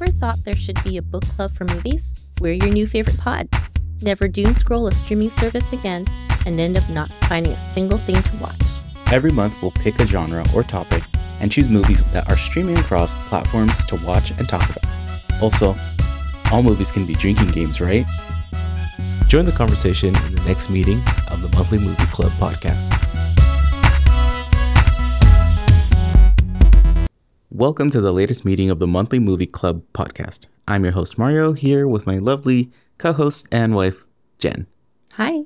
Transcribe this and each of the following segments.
Ever thought there should be a book club for movies? We're your new favorite pod. Never doom scroll a streaming service again and end up not finding a single thing to watch. Every month, we'll pick a genre or topic and choose movies that are streaming across platforms to watch and talk about. Also, all movies can be drinking games, right? Join the conversation in the next meeting of the Monthly Movie Club podcast. Welcome to the latest meeting of the Monthly Movie Club podcast. I'm your host, Mario, here with my lovely co host and wife, Jen. Hi.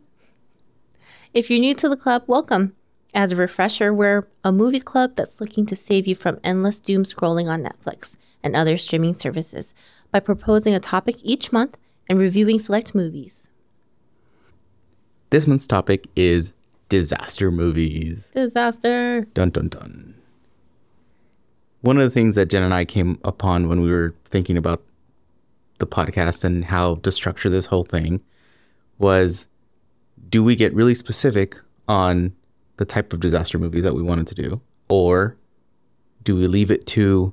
If you're new to the club, welcome. As a refresher, we're a movie club that's looking to save you from endless doom scrolling on Netflix and other streaming services by proposing a topic each month and reviewing select movies. This month's topic is disaster movies. Disaster. Dun dun dun. One of the things that Jen and I came upon when we were thinking about the podcast and how to structure this whole thing was do we get really specific on the type of disaster movies that we wanted to do? Or do we leave it to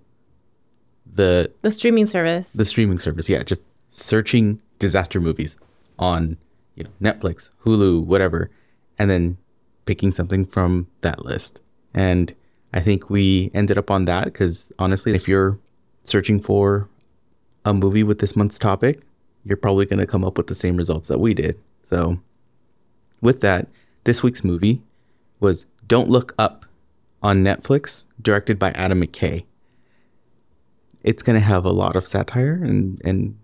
the The streaming service. the streaming service? Yeah, just searching disaster movies on, you know, Netflix, Hulu, whatever, and then picking something from that list. And I think we ended up on that because honestly, if you're searching for a movie with this month's topic, you're probably going to come up with the same results that we did. So, with that, this week's movie was Don't Look Up on Netflix, directed by Adam McKay. It's going to have a lot of satire and, and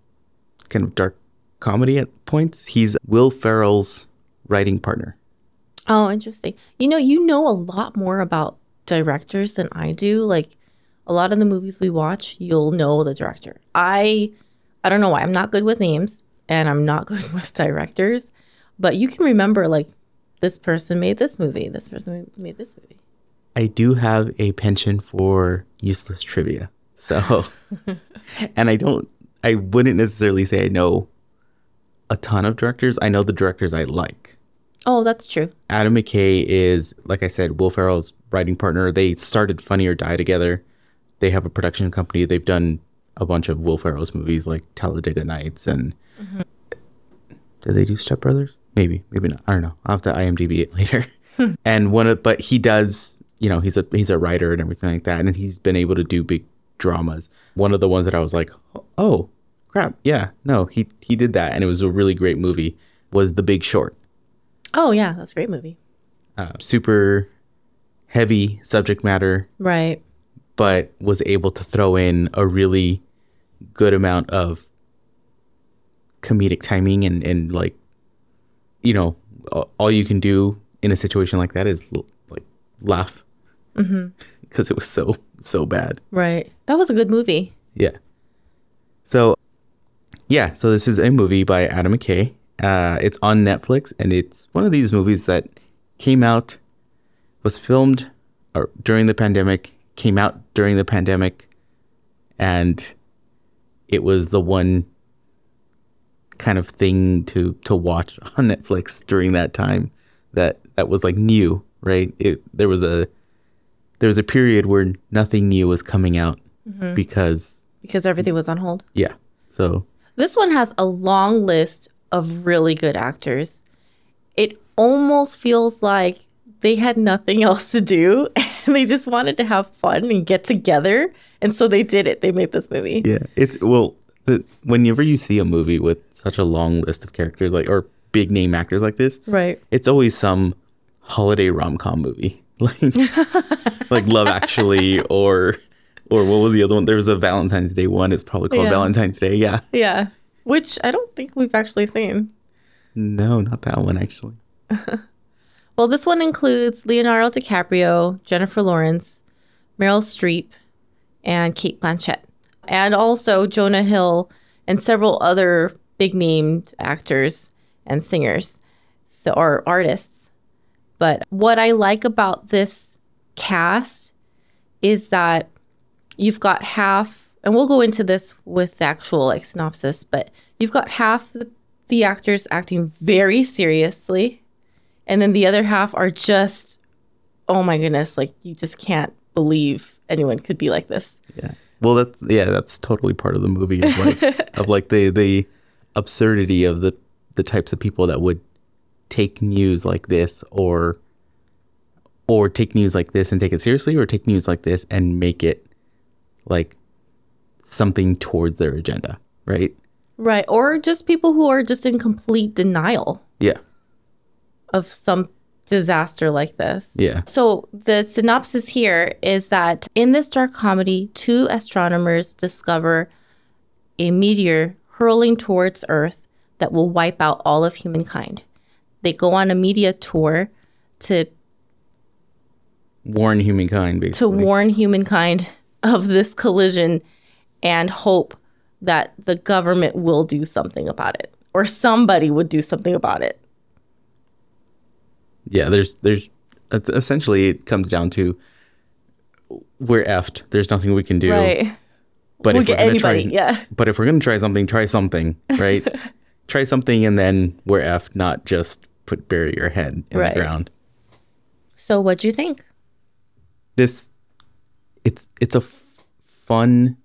kind of dark comedy at points. He's Will Ferrell's writing partner. Oh, interesting. You know, you know a lot more about directors than I do. Like a lot of the movies we watch, you'll know the director. I I don't know why. I'm not good with names and I'm not good with directors, but you can remember like this person made this movie, this person made this movie. I do have a penchant for useless trivia. So, and I don't, I wouldn't necessarily say I know a ton of directors. I know the directors I like. Oh, that's true. Adam McKay is, like I said, Will Ferrell's writing partner. They started Funny or Die together. They have a production company. They've done a bunch of Will Ferrell's movies like Talladega Nights and did they do Step Brothers? Maybe, maybe not. I don't know. I'll have to IMDb it later. and one of, but he does, you know, he's a he's a writer and everything like that, and he's been able to do big dramas. One of the ones that I was like, oh crap, yeah, no, he he did that, and it was a really great movie. Was The Big Short. Oh, yeah, that's a great movie. Uh, super heavy subject matter, Right. but was able to throw in a really good amount of comedic timing and, and like, you know, all, you can do in a situation like that is l- like laugh because it was so, so bad. Right. That was a good movie. Yeah. So, yeah, so this is a movie by Adam McKay. Uh, it's on Netflix, and it's one of these movies that came out, was filmed or during the pandemic, came out during the pandemic, and it was the one kind of thing to to watch on Netflix during that time that that was like new, right? It there was a there was a period where nothing new was coming out mm-hmm. because because everything was on hold. yeah. So This one has a long list of really good actors. It almost feels like they had nothing else to do and they just wanted to have fun and get together. And so they did it. They made this movie. yeah, it's well, the, whenever you see a movie with such a long list of characters like or big name actors like this, Right. it's always some holiday rom com movie like like Love Actually or or what was the other one? There was a Valentine's Day one. It's probably called Yeah. Valentine's Day. Yeah. Yeah. Which I don't think we've actually seen. No, not that one actually. Well, this one includes Leonardo DiCaprio, Jennifer Lawrence, Meryl Streep, and Cate Blanchett, and also Jonah Hill and several other big named actors and singers, so or artists. But what I like about this cast is that you've got half, and we'll go into this with the actual like synopsis, but you've got half the, the actors acting very seriously and then the other half are just oh my goodness like you just can't believe anyone could be like this Yeah. Well, that's yeah, that's totally part of the movie of like, of like the the absurdity of the the types of people that would take news like this or or take news like this and take it seriously or take news like this and make it like something towards their agenda, right? Right. Or just people who are just in complete denial Yeah. Of some disaster like this. Yeah. So the synopsis here is that in this dark comedy, two astronomers discover a meteor hurling towards Earth that will wipe out all of humankind. They go on a media tour to Warn humankind basically. to warn humankind of this collision and hope that the government will do something about it or somebody would do something about it. Yeah, there's there's essentially it comes down to we're effed. There's nothing we can do. Right. But We'll if we're gonna try, anybody, yeah. But if we're gonna try something, try something, right? try something, and then we're effed, not just put bury your head in Right. the ground. So what'd you think? This, it's it's a f- fun,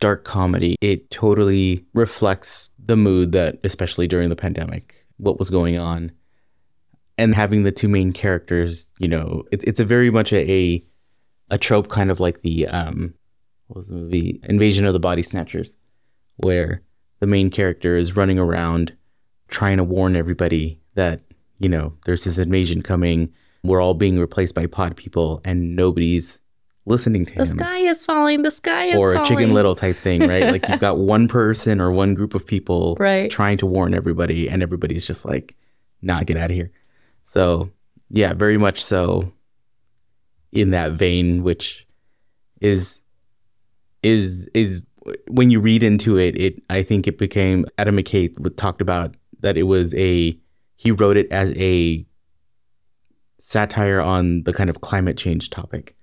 dark comedy. It totally reflects the mood that, especially during the pandemic, what was going on, and having the two main characters. You know, it, it's a very much a, a a trope, kind of like the um, what was the movie Invasion of the Body Snatchers, where the main character is running around trying to warn everybody that you know there's this invasion coming. We're all being replaced by pod people, and nobody's listening to The him. sky is falling. The sky is Or a chicken little type thing, right? like you've got one person or one group of people Right. trying to warn everybody, and everybody's just like, "Nah, get out of here." So yeah, very much so in that vein, which is is is when you read into it, it I think it became Adam McKay talked about that it was a he wrote it as a satire on the kind of climate change topic.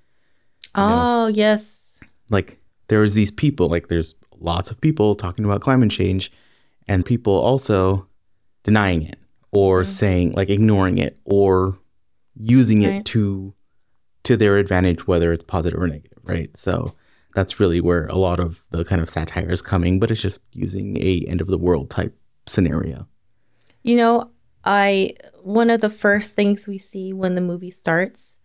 Oh yes. Like there was these people, like there's lots of people talking about climate change and people also denying it or mm-hmm. saying like ignoring it or using it to to their advantage whether it's positive or negative, right? So that's really where a lot of the kind of satire is coming, but it's just using a end of the world type scenario. You know, I one of the first things we see when the movie starts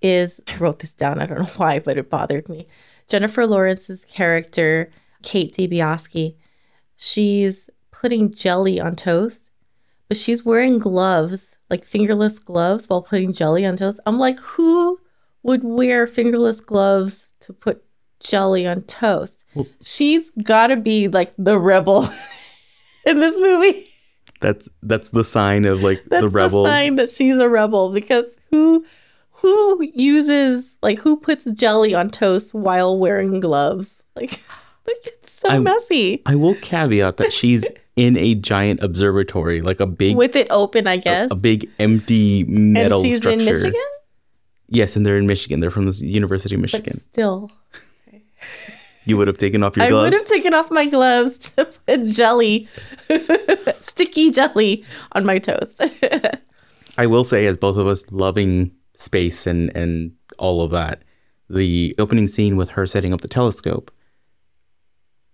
is I wrote this down. I don't know why, but it bothered me. Jennifer Lawrence's character, Kate Dibiasky, she's putting jelly on toast, but she's wearing gloves, like fingerless gloves, while putting jelly on toast. I'm like, who would wear fingerless gloves to put jelly on toast? she's got to be like the rebel in this movie. That's that's the sign of like That's the rebel. The sign that she's a rebel because who who uses like who puts jelly on toast while wearing gloves? Like, like it's so I'm- messy. I will caveat that she's in a giant observatory, like a big With it open, I guess. a big empty metal and she's structure. in Michigan, Yes, and they're in Michigan. They're from the University of but Michigan. still, You would have taken off your gloves. I would have taken off my gloves to put jelly, sticky jelly, on my toast. I will say, as both of us loving space and and all of that, the opening scene with her setting up the telescope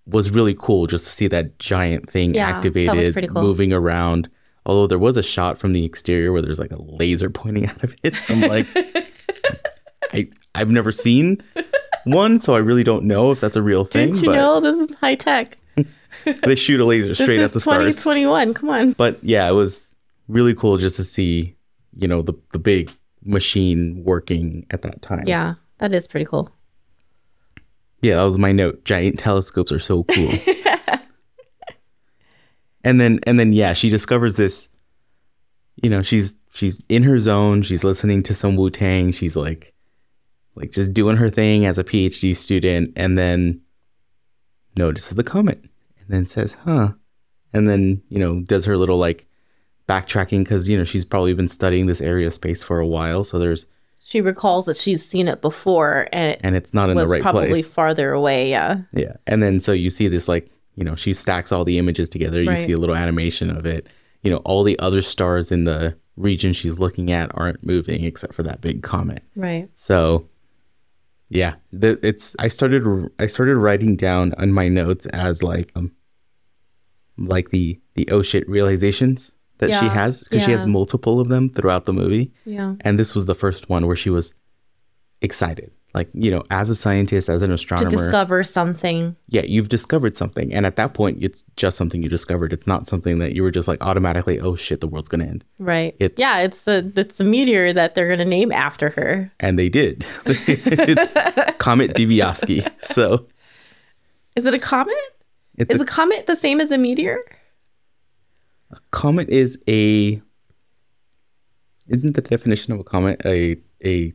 was really cool. Just to see that giant thing Yeah, activated, cool. moving around. Although there was a shot from the exterior where there's like a laser pointing out of it. I'm like, I I've never seen one, so I really don't know if that's a real thing. Didn't you know this is high tech? they shoot a laser straight at the is stars. 2021. Come on. But yeah, it was really cool just to see, you know, the the big machine working at that time. Yeah, that is pretty cool. Yeah, that was my note. Giant telescopes are so cool. and then and then yeah, she discovers this you know, she's she's in her zone, she's listening to some Wu-Tang, she's like like just doing her thing as a PhD student and then notices the comet and then says, "Huh." And then, you know, does her little like backtracking cuz you know, she's probably been studying this area of space for a while, so there's She recalls that she's seen it before and it and it's not in was the right probably place. farther away. Yeah. Yeah. And then so you see this like, you know, she stacks all the images together. You Right. see a little animation of it. You know, all the other stars in the region she's looking at aren't moving except for that big comet. Right. So Yeah, the, it's I started I started writing down on my notes as like um like the the oh shit realizations that she has because she has multiple of them throughout the movie, Yeah. and this was the first one where she was excited, like you know, as a scientist, as an astronomer, To discover something. yeah, you've discovered something, and at that point, it's just something you discovered. It's not something that you were just like automatically, oh shit, the world's gonna end, Right. It's- yeah, it's the it's a meteor that they're gonna name after her. and they did. Comet Dibiasky, so Is it a comet? it's Is a a comet the same as a meteor? Comet is a isn't the definition of a comet a a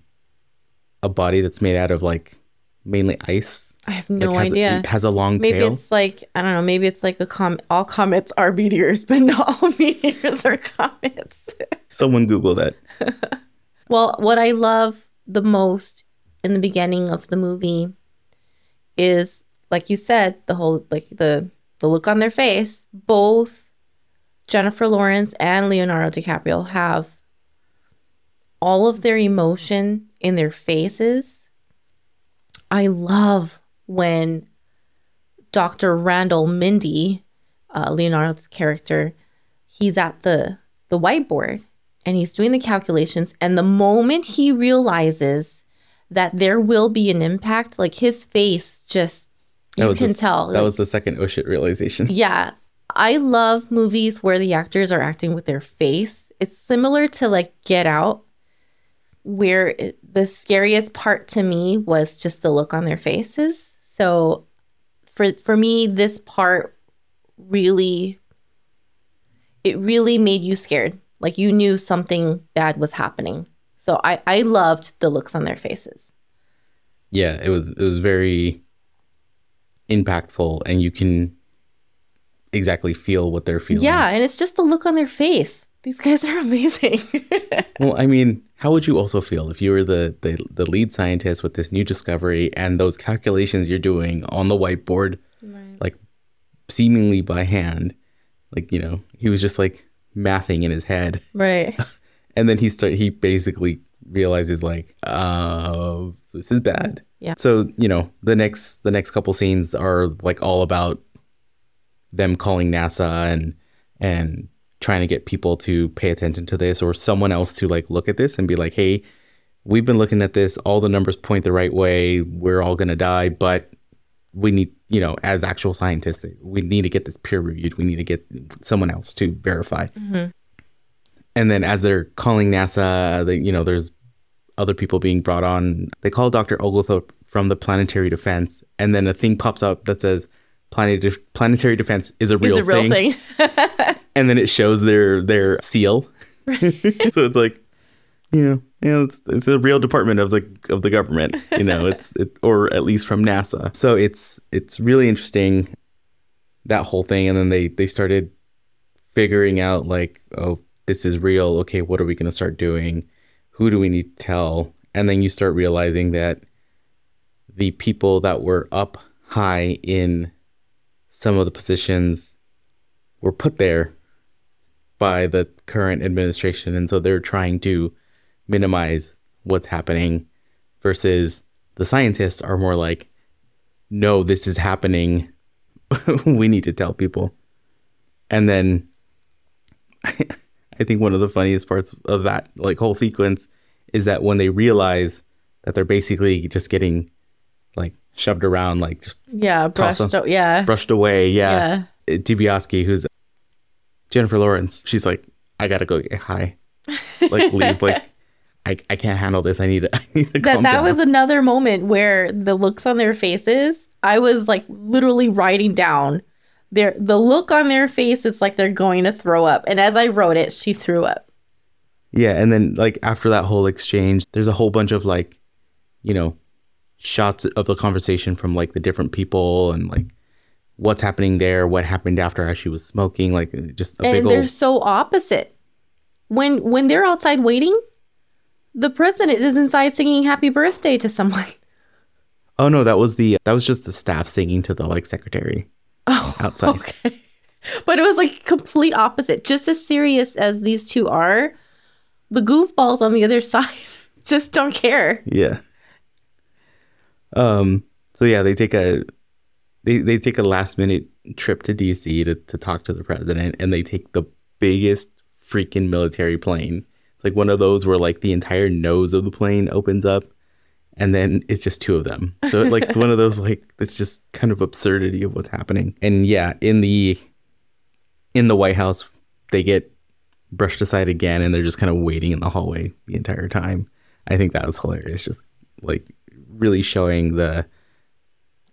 a body that's made out of like mainly ice I have no like has idea. a, it has a long maybe tail Maybe it's like I don't know. Maybe it's like a comet. All comets are meteors, but not all meteors are comets. someone google that well, what I love the most in the beginning of the movie is, like you said, the whole like the the look on their face. Both Jennifer Lawrence and Leonardo DiCaprio have all of their emotion in their faces. I love when Dr. Randall Mindy, uh, Leonardo's character, he's at the the whiteboard and he's doing the calculations. And the moment he realizes that there will be an impact, like his face just you can the, tell. that like- was the second oh shit realization yeah. I love movies where the actors are acting with their face. It's similar to like Get Out, where it, the scariest part to me was just the look on their faces. So for for me, this part really it really made you scared. Like you knew something bad was happening. So I, I loved the looks on their faces. yeah it was it was very impactful and you can exactly feel what they're feeling Yeah, and it's just the look on their face. These guys are amazing. Well, I mean, how would you also feel if you were the, the the lead scientist with this new discovery and those calculations you're doing on the whiteboard, like seemingly by hand, like you know, he was just like mathing in his head, right. and then he start he basically realizes like, uh, this is bad. Yeah. So you know, the next the next couple scenes are like all about them calling NASA and and trying to get people to pay attention to this or someone else to like look at this and be like, hey, we've been looking at this. All the numbers point the right way. We're all gonna die, but we need, you know, as actual scientists, we need to get this peer reviewed. We need to get someone else to verify. Mm-hmm. And then as they're calling NASA, they, you know, there's other people being brought on. They call Dr. Oglethorpe from the Planetary Defense, and then a thing pops up that says Planet Planetary Defense is a real, a real thing. thing. And then it shows their their seal. so it's like, yeah, yeah, it's, it's a real department of the of the government, you know, it's it, or at least from NASA. So it's it's really interesting that whole thing, and then they they started figuring out like, oh, this is real. Okay, what are we gonna start doing? Who do we need to tell? And then you start realizing that the people that were up high in some of the positions were put there by the current administration. And so they're trying to minimize what's happening versus the scientists are more like no this is happening. We need to tell people. And then i think one of the funniest parts of that like whole sequence is that when they realize that they're basically just getting like shoved around like yeah, brushed. o- Yeah. brushed away yeah, Yeah. Uh, Dibiasky, who's Jennifer Lawrence, she's like, I gotta go get high. Like leave, like I, I can't handle this. I need to, I need to That that down. was another moment where the looks on their faces, I was like literally writing down their the look on their face. It's like they're going to throw up, and as I wrote it, she threw up. yeah, and then like after that whole exchange, there's a whole bunch of like, you know, shots of the conversation from like the different people and like what's happening there, what happened after as she was smoking, like just a big and they're old so opposite. When when they're outside waiting, the president is inside singing "Happy Birthday" to someone. Oh no, that was the that was just the staff singing to the like secretary Oh, outside. okay. But it was like complete opposite. Just as serious as these two are, the goofballs on the other side just don't care. Yeah. Um. So yeah, they take a they they take a last minute trip to DC to to talk to the president, and they take the biggest freaking military plane. It's like one of those where like the entire nose of the plane opens up, and then it's just two of them. So like it's one of those like it's just kind of absurdity of what's happening. And yeah, in the in the White House, they get brushed aside again, and they're just kind of waiting in the hallway the entire time. I think that was hilarious. Just like really showing the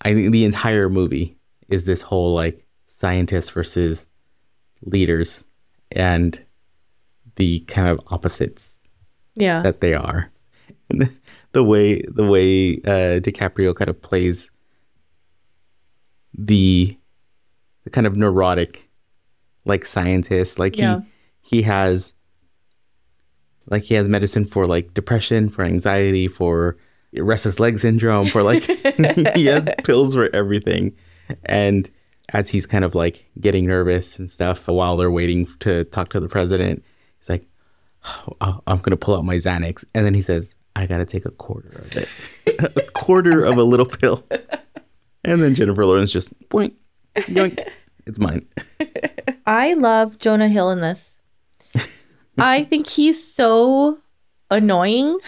I think the entire movie is this whole like scientists versus leaders and the kind of opposites Yeah. that they are. And the way the way uh, DiCaprio kind of plays the the kind of neurotic like scientist, like Yeah. he he has like he has medicine for like depression, for anxiety, for restless leg syndrome, for like he has pills for everything. And as he's kind of like getting nervous and stuff while they're waiting to talk to the president, he's like, oh, I'm gonna pull out my Xanax, and then he says, I gotta take a quarter of it, a quarter of a little pill, and then Jennifer Lawrence just boink, it's mine. I love Jonah Hill in this. I think he's so annoying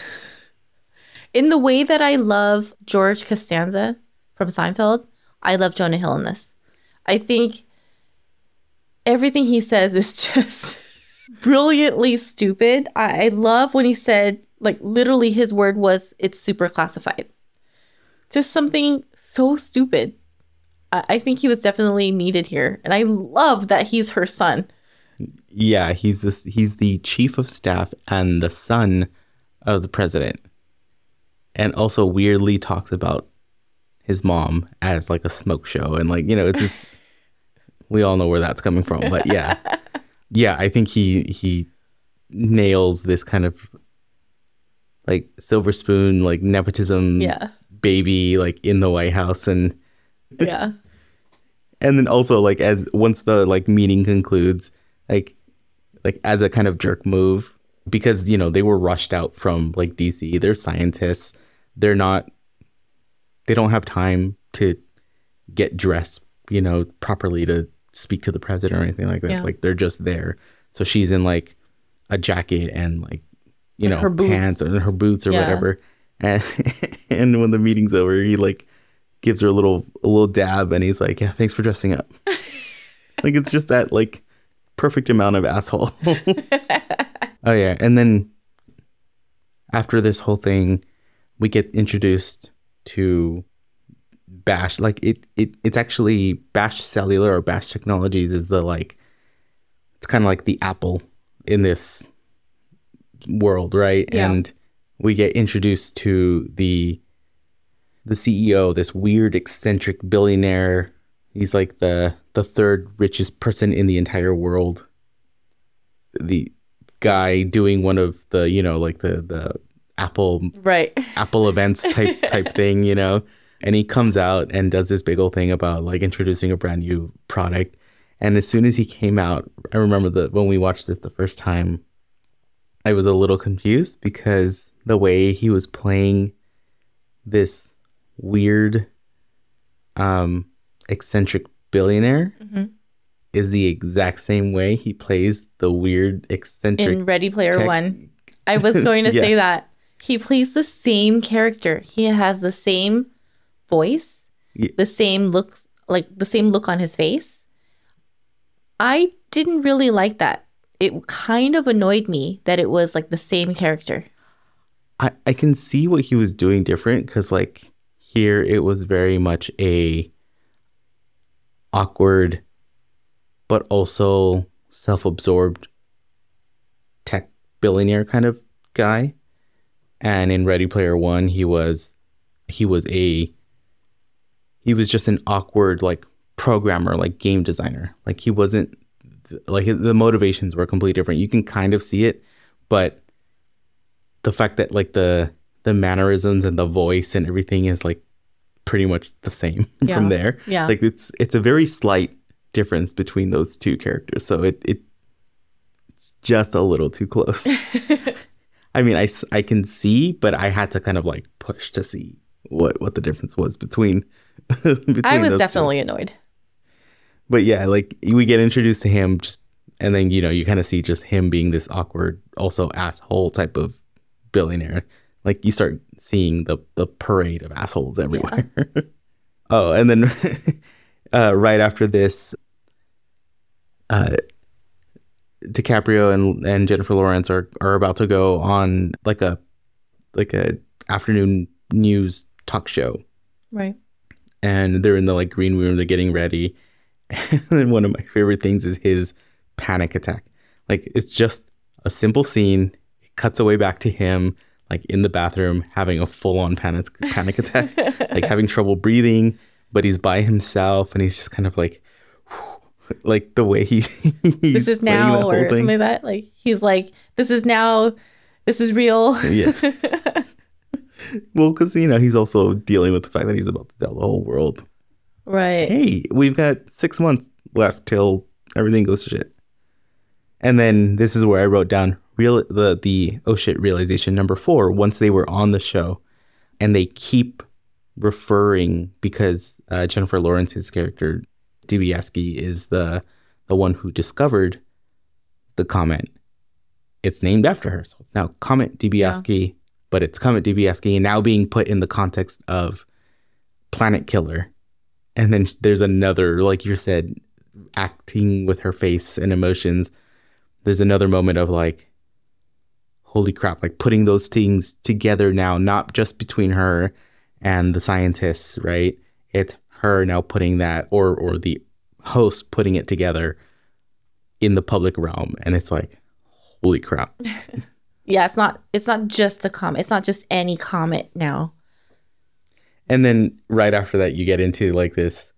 in the way that I love George Costanza from Seinfeld. I love Jonah Hill in this. I think everything he says is just brilliantly stupid. I, I love when he said, like, literally, his word was, it's super classified. Just something so stupid. I, I think he was definitely needed here. And I love that he's her son. Yeah, he's this. He's the chief of staff and the son of the president, and also weirdly talks about his mom as like a smoke show, and like you know, it's just we all know where that's coming from. But yeah, yeah, I think he he nails this kind of like silver spoon, like nepotism, Yeah. baby, like in the White House, and Yeah. and then also like as once the like meeting concludes like like as a kind of jerk move because you know they were rushed out from like dc they're scientists they're not they don't have time to get dressed you know properly to speak to the president or anything like that Yeah. like they're just there so she's in like a jacket and like you know her boots. pants and her boots or Yeah. whatever and and when the meeting's over he like gives her a little a little dab and he's like yeah thanks for dressing up like it's just that like perfect amount of asshole oh yeah and then after this whole thing we get introduced to bash like it, it it's actually bash cellular or bash technologies is the like it's kind of like the apple in this world right Yeah. and we get introduced to the the CEO, this weird eccentric billionaire. He's like the the third richest person in the entire world. The guy doing one of the, you know, like the the Apple Right. Apple events type type thing, you know. And he comes out and does this big old thing about like introducing a brand new product. And as soon as he came out, I remember that when we watched this the first time, I was a little confused because the way he was playing this weird um eccentric billionaire Mhm. is the exact same way he plays the weird eccentric In Ready Player tech- One. I was going to Yeah. say that. He plays the same character. He has the same voice, Ye- the same look, like the same look on his face. I didn't really like that. It kind of annoyed me that it was like the same character. I, I can see what he was doing different because like here it was very much a awkward but also self-absorbed tech billionaire kind of guy and in ready player one he was he was a he was just an awkward like programmer like game designer like he wasn't like the motivations were completely different you can kind of see it but the fact that like the the mannerisms and the voice and everything is like pretty much the same Yeah. from there. Yeah. Like it's it's a very slight difference between those two characters. So it, it it's just a little too close. I mean, I, I can see, but I had to kind of like push to see what what the difference was between. between I was those two. definitely annoyed. But yeah, like we get introduced to him just and then you know, you kind of see just him being this awkward, also asshole type of billionaire. Like you start seeing the the parade of assholes everywhere. oh, and then uh, right after this, uh, DiCaprio and and Jennifer Lawrence are are about to go on like a like a afternoon news talk show. Right. and they're in the like green room they're getting ready. And then one of my favorite things is his panic attack. Like it's just a simple scene. It cuts away back to him like in the bathroom having a full-on panic panic attack like having trouble breathing. But he's by himself and he's just kind of like like the way he he's This is now or thing. something like that. Like he's like, this is now, this is real. yeah well because you know he's also dealing with the fact that he's about to tell the whole world right. hey, we've got six months left till everything goes to shit. And then this is where I wrote down real the the oh shit realization number four. Once they were on the show, and they keep referring because uh, Jennifer Lawrence's character Dibiasky is the the one who discovered the comet. It's named after her, so it's now Comet Dibiasky, but it's Comet Dibiasky, and now being put in the context of Planet Killer. And then there's another like you said acting with her face and emotions. There's another moment of like holy crap like putting those things together now not just between her and the scientists right? It's her now putting that or or the host putting it together in the public realm and it's like holy crap Yeah, it's not. It's not just a comet. It's not just any comet now. And then right after that, you get into like this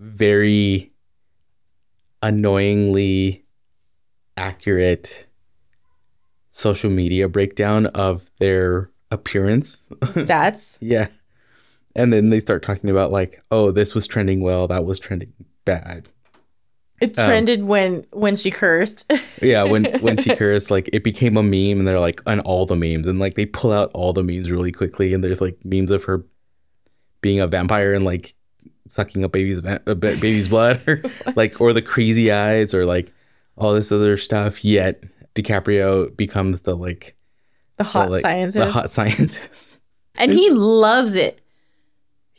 very annoyingly accurate social media breakdown of their appearance. Stats. yeah. And then they start talking about like, oh, this was trending well, that was trending bad. It Um, trended when when she cursed. Yeah, when when she cursed, like it became a meme, and they're like on all the memes, and like they pull out all the memes really quickly, and there's like memes of her being a vampire and like sucking up baby's va- uh, baby's blood, or like or the crazy eyes, or like all this other stuff. Yet DiCaprio becomes the like the the, hot like, scientist. the hot scientist. and he loves it.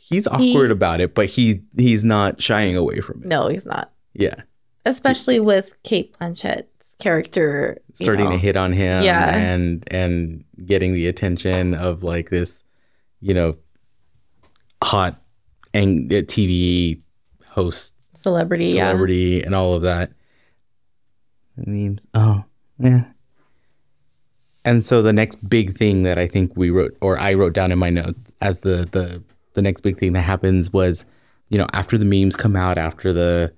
He's awkward about it, but he he's not shying away from it. No, he's not. Yeah, Especially with Cate Blanchett's character starting know. to hit on him Yeah. and and getting the attention of like this you know hot and uh, tv host celebrity. celebrity and all of that memes oh yeah and so the next big thing that i think we wrote or i wrote down in my notes as the the the next big thing that happens was you know after the memes come out after the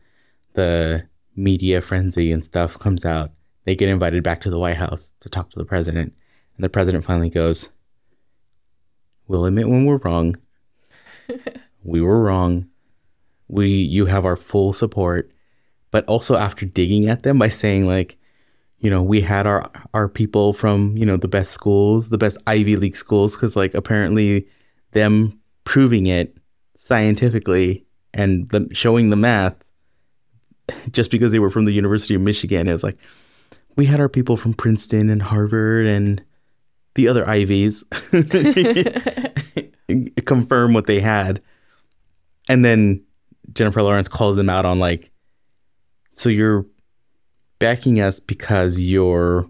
the media frenzy and stuff comes out they get invited back to the white house to talk to the president. And the president finally goes we'll admit when we're wrong. We were wrong. We you have our full support. But also after digging at them by saying like you know we had our our people from you know the best schools the best ivy league schools. Because like apparently them proving it scientifically and them showing the math just because they were from the university of michigan It was like we had our people from princeton and harvard and the other ivies confirm what they had. And then Jennifer Lawrence calls them out on like, so you're backing us because you're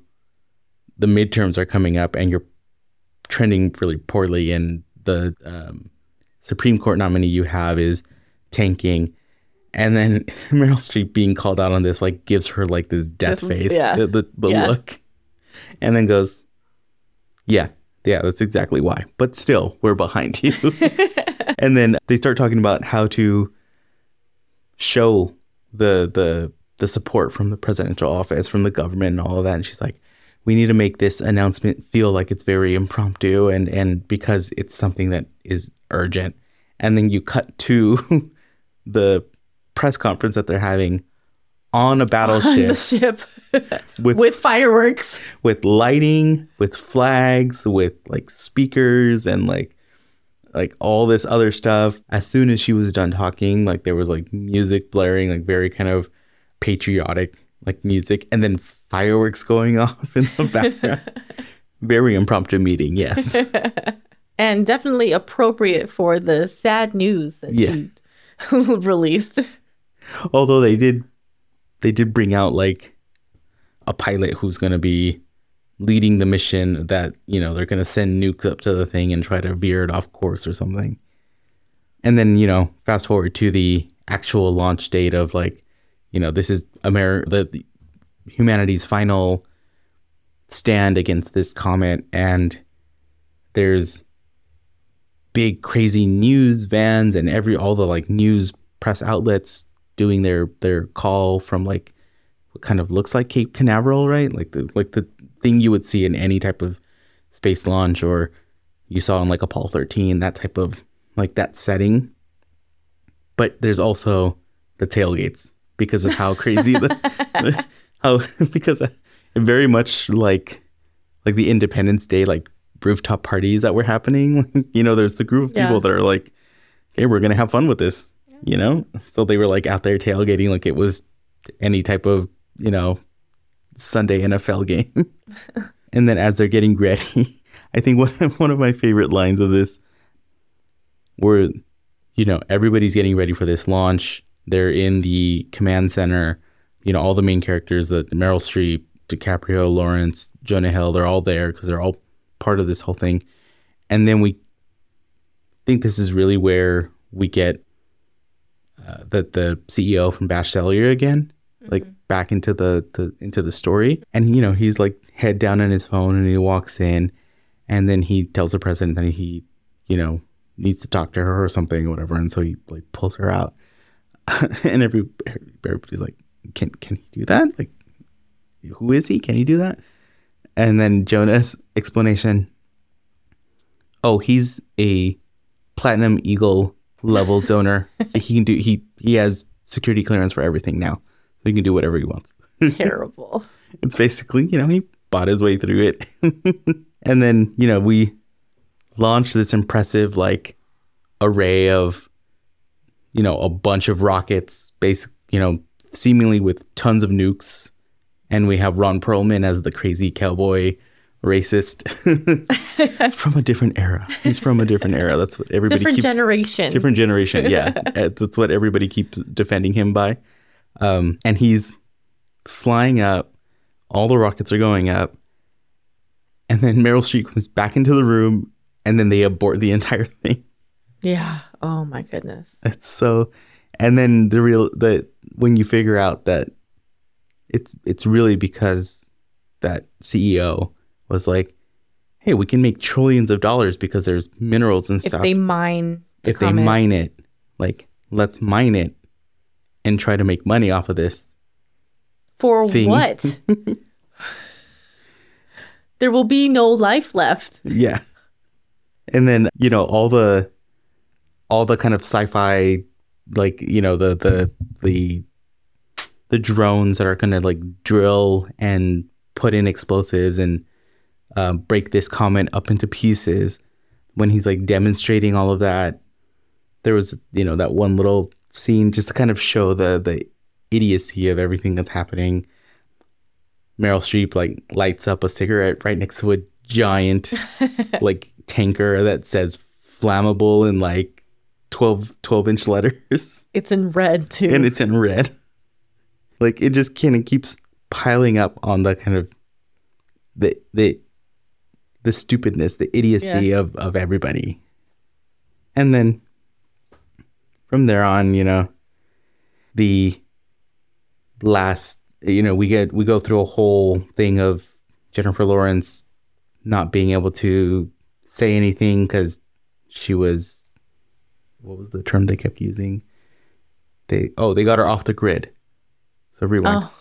the midterms are coming up and you're trending really poorly, and the um, Supreme Court nominee you have is tanking, and then Meryl Streep being called out on this like gives her like this death This- face, yeah. the the, the Yeah. look, and then goes, yeah, yeah, that's exactly why. But still, we're behind you. and then they start talking about how to show the the the support from the presidential office, from the government, and all of that. And she's like, "We need to make this announcement feel like it's very impromptu, and and because it's something that is urgent." And then you cut to the press conference that they're having on a On battleship the ship with with fireworks. with lighting, with flags, with like speakers and like like all this other stuff. As soon as she was done talking, like there was like music blaring, like very kind of patriotic like music, and then fireworks going off in the background. very impromptu meeting, yes. And definitely appropriate for the sad news that Yeah. she released. Although they did they did bring out like a pilot who's gonna be leading the mission that, you know, they're gonna send nukes up to the thing and try to veer it off course or something. And then, you know, fast forward to the actual launch date of like, you know, this is America, the, the humanity's final stand against this comet and there's big crazy news vans and every all the like news press outlets doing their their call from like what kind of looks like Cape Canaveral, right? Like the like the thing you would see in any type of space launch or you saw in like Apollo 13, that type of like that setting. But there's also the tailgates because of how crazy the how because uh, very much like like the Independence Day like rooftop parties that were happening. you know, there's the group of Yeah. people that are like, "Okay, we're gonna have fun with this," you know. So they were like out there tailgating like it was any type of you know Sunday NFL game. and then as they're getting ready, I think one one of my favorite lines of this were, you know, everybody's getting ready for this launch. They're in the command center. You know, all the main characters, the Meryl Streep, DiCaprio, Lawrence, Jonah Hill, they're all there because they're all part of this whole thing. And then we think this is really where we get uh, the the CEO from Bash Cellular again, like back into the, the into the story. And you know, he's like head down on his phone, and he walks in, and then he tells the president that he, you know, needs to talk to her or something or whatever. And so he like pulls her out, and every everybody's like, "Can can he do that? Like, who is he? Can he do that?" And then Jonah's explanation. Oh, he's a platinum eagle level donor. he can do he he has security clearance for everything now. So he can do whatever he wants. Terrible. It's basically, you know, he bought his way through it. and then, you know, we launched this impressive like array of you know, a bunch of rockets, basic, you know, seemingly with tons of nukes. And we have Ron Perlman as the crazy cowboy racist from a different era. He's from a different era. That's what everybody Different keeps generation. different generation. Yeah, that's what everybody keeps defending him by. Um, and he's flying up. All the rockets are going up, and then Meryl Streep comes back into the room, and then they abort the entire thing. Yeah. Oh my goodness. It's so, and then the real the when you figure out that it's it's really because that CEO was like, "Hey, we can make trillions of dollars because there's minerals and If stuff." If they mine the if they mine it, like let's mine it and try to make money off of this. for thing. what? there will be no life left. Yeah. And then, you know, all the all the kind of sci-fi like, you know, the the the the drones that are going to like drill and put in explosives and um, break this comet up into pieces when he's like demonstrating all of that there was you know that one little scene just to kind of show the the idiocy of everything that's happening meryl streep like lights up a cigarette right next to a giant like tanker that says flammable in like 12 12 inch letters It's in red too. and it's in red. Like it just kind of keeps piling up on the kind of the the the stupidness, the idiocy of of everybody. And then from there on, you know, the last you know, we get we go through a whole thing of Jennifer Lawrence not being able to say anything cuz she was what was the term they kept using? They oh, they got her off the grid. So rewind. oh,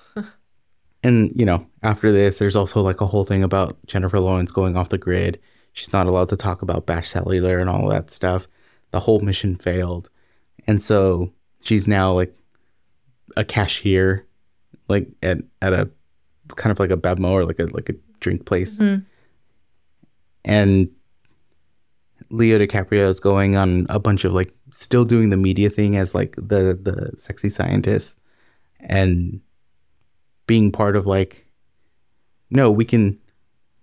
And you know, after this, there's also like a whole thing about Jennifer Lawrence going off the grid. She's not allowed to talk about Bash Cellular and all that stuff. The whole mission failed, and so she's now like a cashier, like at at a kind of like a BevMo or like a like a drink place. Mm-hmm. And Leo DiCaprio is going on a bunch of like still doing the media thing as like the the sexy scientist and being part of like no we can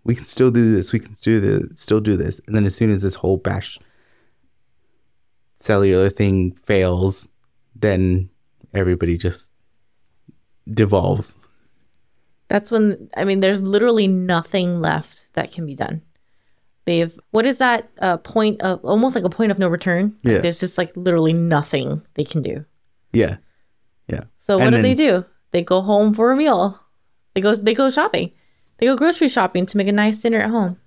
we can still do this we can do this still do this and then as soon as this whole bash cellular thing fails then everybody just devolves That's when I mean, there's literally nothing left that can be done. They've what is that uh, point of almost like a point of no return? Like, Yeah. there's just like literally nothing they can do. yeah yeah So what And do they do? They go home for a meal. They go they go shopping. They go grocery shopping to make a nice dinner at home.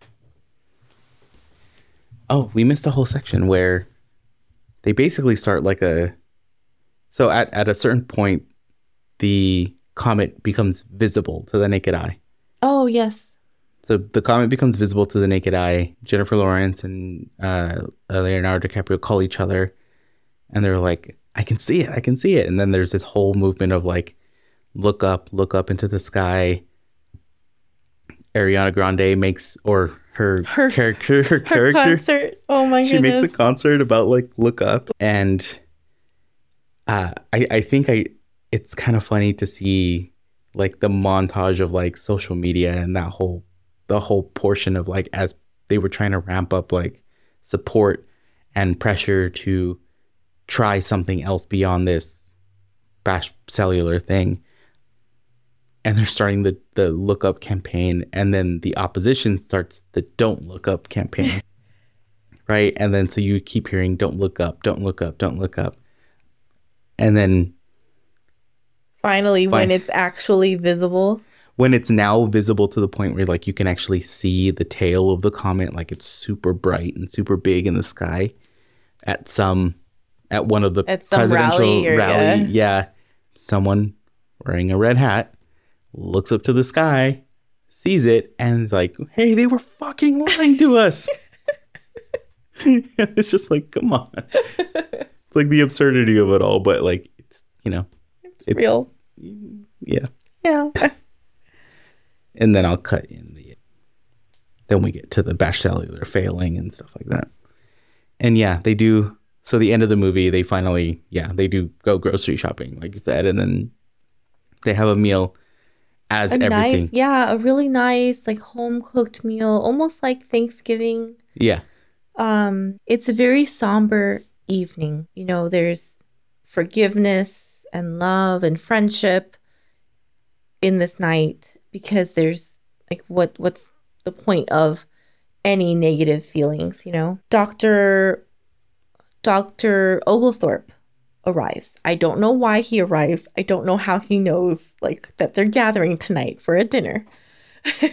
Oh, we missed a whole section where they basically start like a. So at, at a certain point, the comet becomes visible to the naked eye. Oh yes. So the comet becomes visible to the naked eye. Jennifer Lawrence and uh, Leonardo DiCaprio call each other, and they're like, "I can see it, I can see it." And then there's this whole movement of like, look up, look up into the sky. Ariana Grande makes or her, Her- character, her Her character, concert. Oh my she goodness. She makes a concert about like look up and uh i i think i it's kind of funny to see like the montage of like social media and that whole the whole portion of like as they were trying to ramp up like support and pressure to try something else beyond this bash cellular thing and they're starting the the look up campaign and then the opposition starts the don't look up campaign right and then so you keep hearing don't look up don't look up don't look up and then Finally, when it's actually visible. when it's now visible to the point where like you can actually see the tail of the comet like it's super bright and super big in the sky at some at one of the presidential rally or- rally yeah. yeah someone wearing a red hat looks up to the sky sees it and is like hey they were fucking lying to us it's just like come on it's like the absurdity of it all but like it's you know it, Real. yeah Yeah. and then I'll cut in the. Then we get to the bash cellular failing and stuff like that. And yeah, they do. So the end of the movie, they finally, yeah, they do go grocery shopping, like you said, and then they have a meal as a everything. nice, yeah, a really nice like home cooked meal, almost like Thanksgiving. Yeah, Um, it's a very somber evening. You know, there's forgiveness and love and friendship in this night because there's like what what's the point of any negative feelings, you know? Dr. Dr. Oglethorpe arrives. I don't know why he arrives. I don't know how he knows like that they're gathering tonight for a dinner.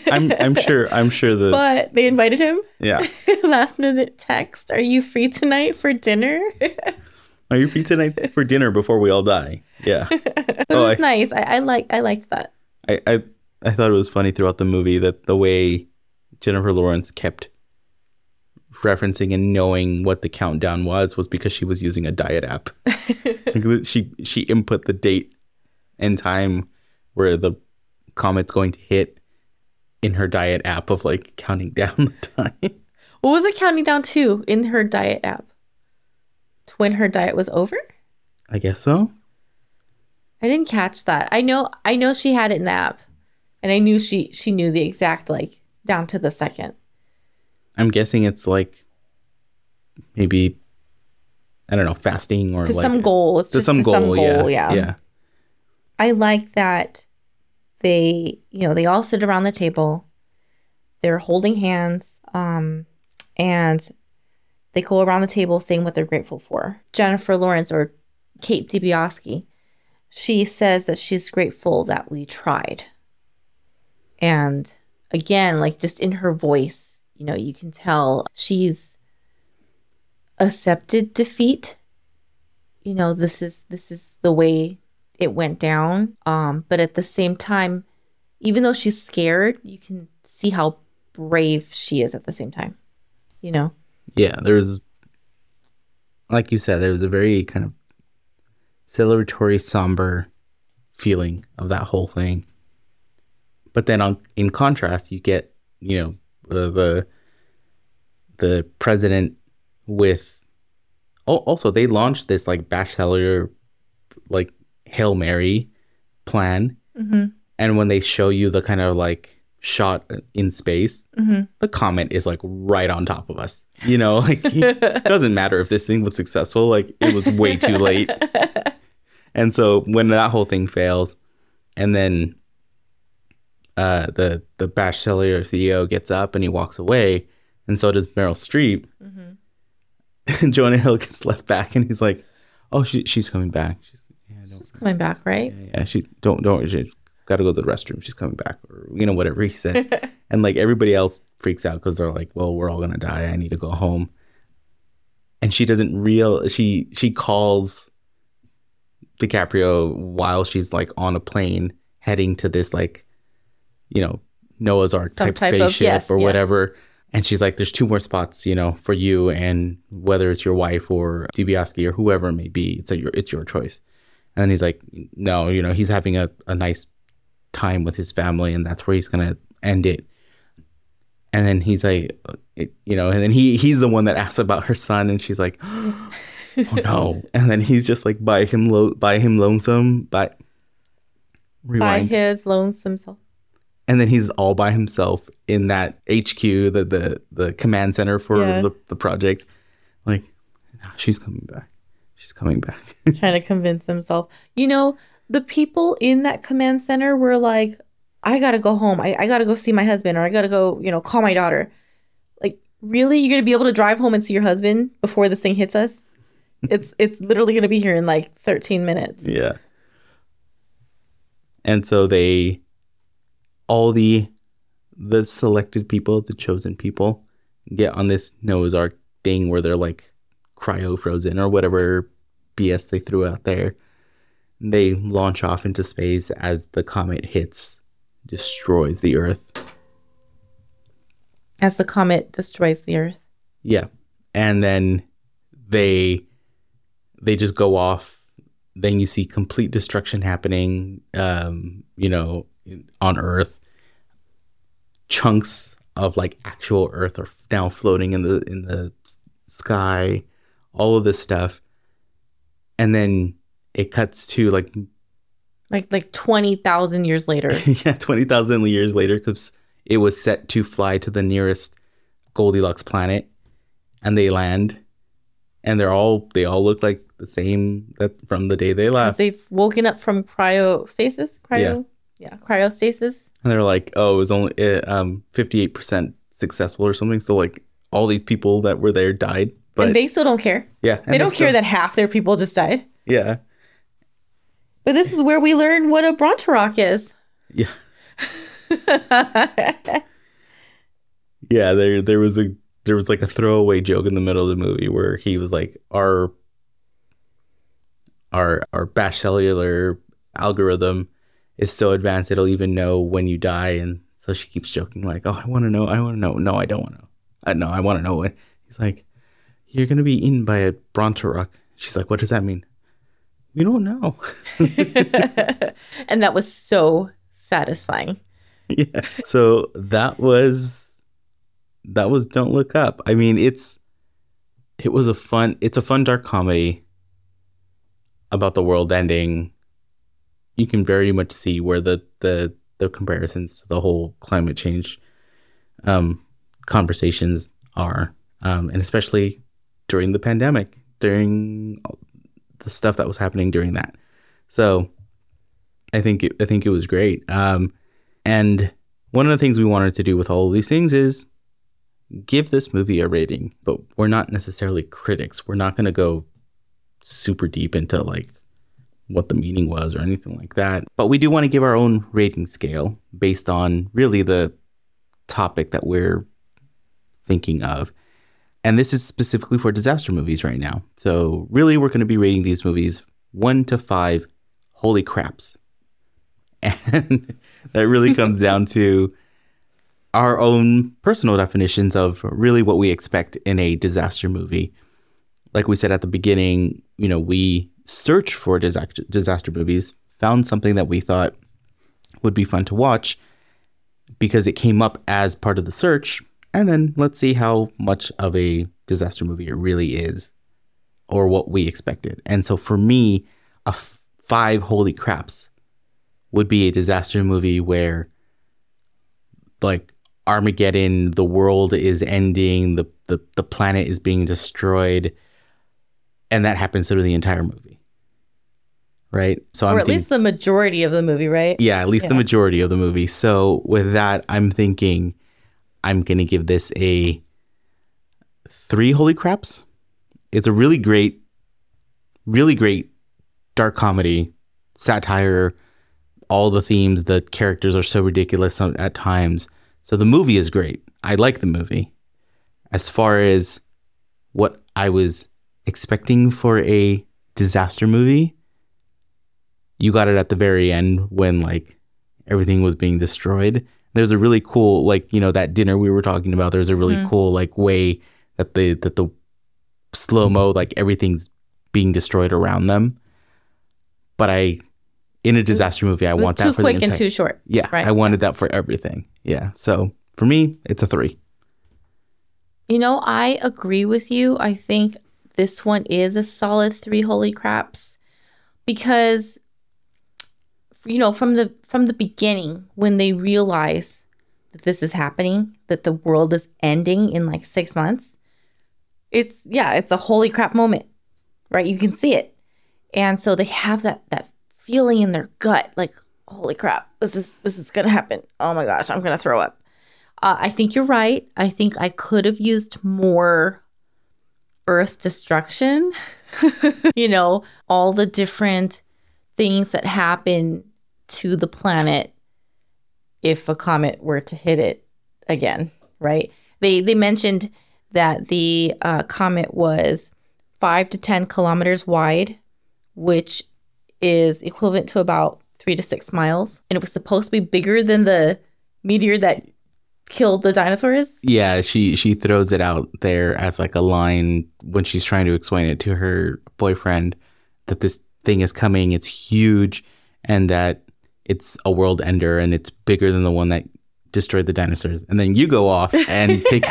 I'm I'm sure I'm sure the But they invited him yeah. last minute text are you free tonight for dinner Are you free tonight for dinner before we all die? Yeah. oh, was I, nice I, I like i liked that I I I thought it was funny throughout the movie that the way Jennifer Lawrence kept referencing and knowing what the countdown was was because she was using a diet app. She she input the date and time where the comet's going to hit in her diet app of like counting down the time. what was it counting down to in her diet app to when her diet was over I guess so. i didn't catch that i know i know she had it in the app and i knew she she knew the exact like down to the second I'm guessing it's like maybe I don't know fasting or to like some goal it's to just some to goal, some goal yeah, yeah yeah. I like that they, you know, they all sit around the table. They're holding hands, um, and they go around the table saying what they're grateful for. Jennifer Lawrence or Kate Dibiasky, she says that she's grateful that we tried. And again, like just in her voice, you know, you can tell she's accepted defeat. You know, this is this is the way it went down. Um, but at the same time, even though she's scared, you can see how brave she is at the same time. You know? yeah, there's like you said, there was a very kind of celebratory, somber feeling of that whole thing. But then, on in contrast, you get you know the the, the president with oh, also they launched this like bash cellular like hail mary plan. And when they show you the kind of like shot in space the comet is like right on top of us. You know like it doesn't matter if this thing was successful like it was way too late. And so when that whole thing fails and then uh the the bash cellular ceo gets up and he walks away and so does meryl streep. Mm-hmm. And jonah hill gets left back and he's like oh she, she's coming back. She's yeah, It's coming back, right? yeah she don't don't she got to go to the restroom. She's coming back or you know whatever he said. And like everybody else freaks out because they're like well we're all gonna die. I need to go home. And she doesn't real she she calls DiCaprio while she's like on a plane heading to this like you know Noah's Ark Some type, type of- spaceship yes, or yes. whatever and she's like there's two more spots you know for you and whether it's your wife or Dibiasky or whoever it may be it's a, your it's your choice. And then he's like no you know he's having a, a nice time with his family and that's where he's gonna end it. And then he's like it, you know and then he he's the one that asks about her son and she's like oh no. And then he's just like by him lo- by him lonesome by By his lonesome self. And then he's all by himself in that HQ the the the command center for Yeah. the, the project like "No, she's coming back she's coming back trying to convince himself. You know, the people in that command center were like, I gotta go home. I, I gotta go see my husband, or I gotta go, you know, call my daughter. Like, really? You're gonna be able to drive home and see your husband before this thing hits us? It's it's literally gonna be here in like 13 minutes. Yeah. And so they all the the selected people, the chosen people, get on this Noah's Ark thing where they're like cryo frozen or whatever BS they threw out there. They launch off into space as the comet hits, destroys the Earth. As the comet destroys the Earth. Yeah. And then they they just go off. Then you see complete destruction happening um, you know, on Earth. Chunks of like actual Earth are now floating in the in the sky, all of this stuff. And then it cuts to like Like like 20,000 years later. yeah, 20,000 years later, because it was set to fly to the nearest Goldilocks planet and they land and they're all, they all look like the same that from the day they left. they've woken up from cryostasis. Cryo? Yeah. Cryostasis. And they're like, oh, it was only um 58% successful or something. So, like, all these people that were there died. But and they still don't care. yeah, They don't care that half their people just died. Yeah. But this is where we learn what a Bronteroc is. Yeah. yeah, there there was a there was like a throwaway joke in the middle of the movie where he was like our our our cellular algorithm is so advanced it'll even know when you die and so she keeps joking like, "Oh, I want to know. I want to know. No, I don't want to know. I no, I want to know when." He's like, "You're going to be eaten by a Bronteroc." She's like, "What does that mean?" We don't know. and that was so satisfying. yeah. So that was that was Don't Look Up. I mean, it's it was a fun it's a fun dark comedy about the world ending. You can very much see where the the the comparisons to the whole climate change um conversations are. Um and especially during the pandemic, during the stuff that was happening during that. So I think it, I think it was great. Um and one of the things we wanted to do with all of these things is give this movie a rating, but we're not necessarily critics. We're not going to go super deep into like what the meaning was or anything like that. But we do want to give our own rating scale based on really the topic that we're thinking of. And this is specifically for disaster movies right now. So, really, we're going to be rating these movies one to five holy craps. And that really comes down to our own personal definitions of really what we expect in a disaster movie. Like we said at the beginning, you know, we searched for disaster disaster movies, found something that we thought would be fun to watch because it came up as part of the search, and then let's see how much of a disaster movie it really is or what we expected. And so for me, a f- five holy craps would be a disaster movie where like Armageddon, the world is ending, the the, the planet is being destroyed, and that happens through the entire movie. Right? So or I'm at think- least the majority of the movie, right? yeah, at least the majority of the movie. So with that, I'm thinking I'm gonna give this a three holy craps. It's a really great, really great dark comedy, satire. All the themes, the characters are so ridiculous at times. So the movie is great. I like the movie. As far as what I was expecting for a disaster movie, you got it at the very end when like everything was being destroyed. There's a really cool like you know that dinner we were talking about. There's a really Mhm. cool like way that the that the slow mo like everything's being destroyed around them. But I in a disaster movie, I want too that for quick the and entire. too short. yeah, right, I wanted that for everything. Yeah, so for me, it's a three. You know, I agree with you. I think this one is a solid three holy craps because you know, from the from the beginning when they realize that this is happening, that the world is ending in like 6 months, it's yeah, it's a holy crap moment. Right? You can see it. And so they have that that feeling in their gut like holy crap, this is this is to happen. Oh my gosh, I'm to throw up. Uh, I think you're right. I think I could have used more earth destruction. you know, all the different things that happen to the planet if a comet were to hit it again, right? They they mentioned that the uh, comet was five to ten kilometers wide, which is equivalent to about three to six miles, and it was supposed to be bigger than the meteor that killed the dinosaurs. Yeah, she she throws it out there as like a line when she's trying to explain it to her boyfriend that this thing is coming, it's huge, and that it's a world ender and it's bigger than the one that destroyed the dinosaurs. And then you go off and take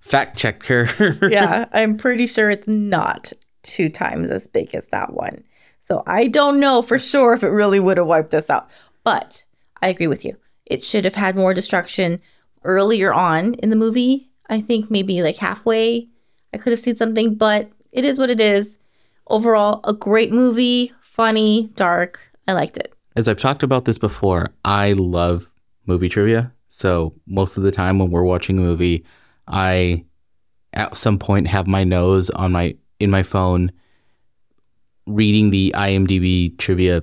fact check her. yeah, I'm pretty sure it's not two times as big as that one. So I don't know for sure if it really would have wiped us out. But I agree with you. It should have had more destruction earlier on in the movie. I think maybe like halfway I could have seen something, but it is what it is. Overall, a great movie, funny, dark. I liked it. As I've talked about this before, I love movie trivia. So most of the time when we're watching a movie, I at some point have my nose on my in my phone reading the IMDb trivia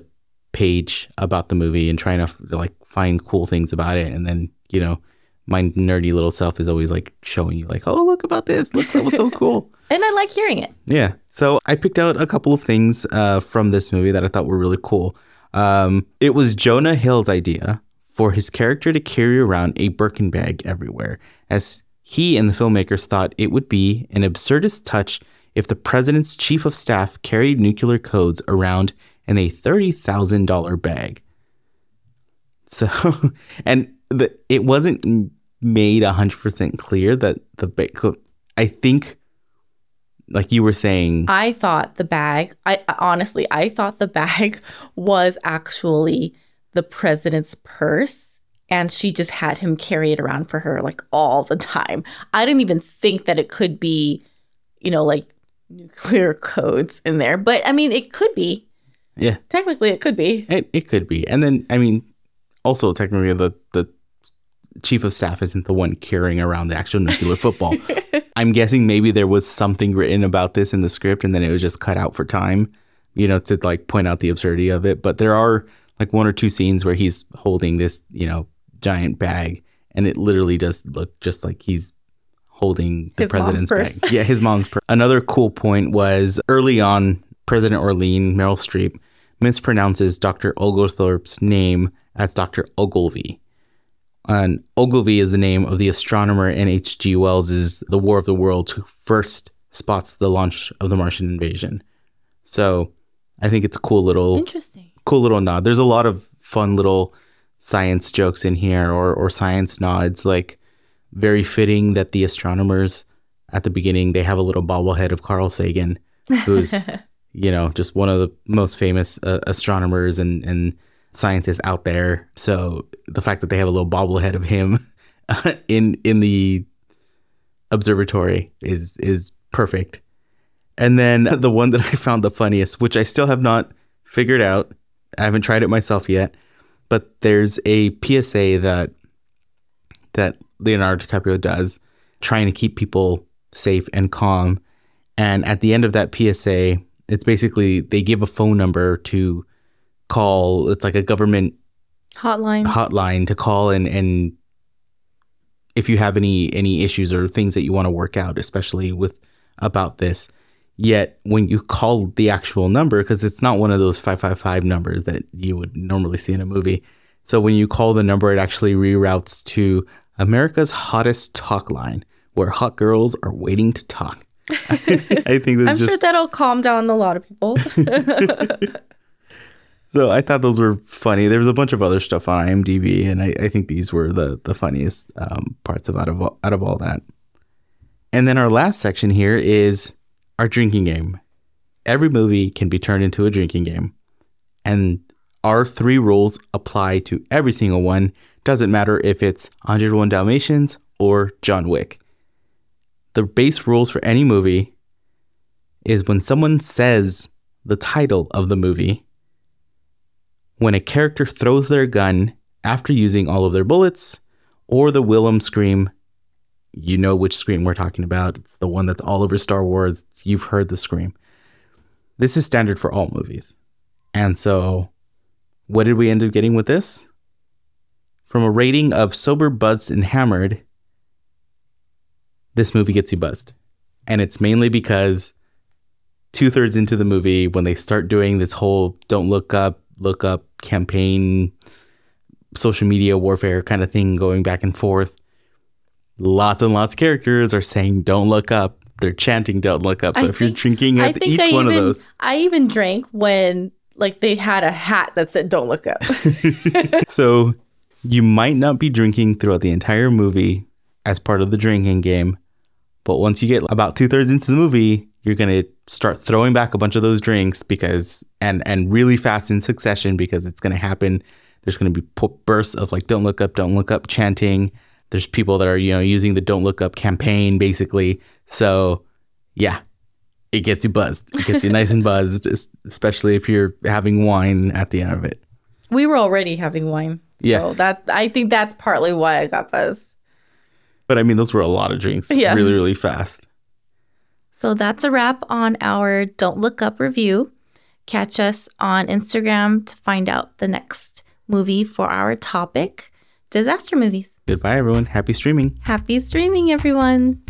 page about the movie and trying to like find cool things about it and then, you know, my nerdy little self is always like showing you like, "Oh, look about this. Look that was so cool." And I like hearing it. Yeah. So I picked out a couple of things uh, from this movie that I thought were really cool. Um, it was Jonah Hill's idea for his character to carry around a Birkin bag everywhere, as he and the filmmakers thought it would be an absurdist touch if the president's chief of staff carried nuclear codes around in a $30,000 bag. So, and the, it wasn't made 100% clear that the bag I think like you were saying I thought the bag, I honestly, I thought the bag was actually the president's purse and she just had him carry it around for her like all the time. I didn't even think that it could be, you know, like nuclear codes in there, but I mean, it could be. yeah Technically, it could be. it, it could be and then i mean also technically the the chief of staff isn't the one carrying around the actual nuclear football. I'm guessing maybe there was something written about this in the script and then it was just cut out for time you know to like point out the absurdity of it. But there are like one or two scenes where he's holding this you know giant bag and it literally does look just like he's holding the His mom's president's bag. yeah his mom's purse. Another cool point was early on president orlean meryl streep mispronounces Dr. Oglethorpe's name as Dr. Ogilvy. And Ogilvy is the name of the astronomer in H.G. Wells's The War of the Worlds who first spots the launch of the Martian invasion. So I think it's a cool little Interesting. cool little nod. There's a lot of fun little science jokes in here or or science nods like very fitting that the astronomers at the beginning, they have a little bobblehead of Carl Sagan, who's, you know, just one of the most famous uh, astronomers and, and scientists out there. So the fact that they have a little bobblehead of him in in the observatory is is perfect. And then the one that I found the funniest, which I still have not figured out, I haven't tried it myself yet, but there's a PSA that that Leonardo DiCaprio does trying to keep people safe and calm. And at the end of that PSA, it's basically they give a phone number to call. It's like a government Hotline. hotline to call and and if you have any any issues or things that you want to work out, especially with about this. Yet when you call the actual number, because it's not one of those five five five numbers that you would normally see in a movie. So when you call the number, it actually reroutes to America's hottest talk line, where hot girls are waiting to talk. I think I'm just sure that'll calm down a lot of people. So I thought those were funny. There was a bunch of other stuff on IMDb, and I, I think these were the the funniest um, parts of out of out of all that. And then our last section here is our drinking game. Every movie can be turned into a drinking game, and our three rules apply to every single one. Doesn't matter if it's 101 Dalmatians or John Wick. The base rules for any movie is when someone says the title of the movie when a character throws their gun after using all of their bullets, or the Wilhelm scream. You know which scream we're talking about. It's the one that's all over Star Wars. It's- you've heard the scream. This is standard for all movies. And so, what did we end up getting with this? From a rating of sober, buzzed, and hammered, this movie gets you buzzed. And it's mainly because two thirds into the movie, when they start doing this whole don't look up, look up campaign, social media warfare kind of thing going back and forth, lots and lots of characters are saying don't look up. They're chanting don't look up. So I if you're drinking at think each I one even of those, I even drank when like they had a hat that said "Don't look up." so you might not be drinking throughout the entire movie as part of the drinking game, but once you get about two thirds into the movie, you're gonna start throwing back a bunch of those drinks because and and really fast in succession because it's gonna happen. There's gonna be bursts of like "Don't look up, don't look up" chanting. There's people that are you know using the "Don't look up" campaign basically. So yeah, it gets you buzzed. It gets you nice and buzzed, especially if you're having wine at the end of it. we were already having wine. Yeah. So that I think that's partly why I got buzzed. But I mean, those were a lot of drinks Yeah. really, really fast. So that's a wrap on our Don't Look Up review. Catch us on Instagram to find out the next movie for our topic disaster movies. Goodbye, everyone. Happy streaming. Happy streaming, everyone.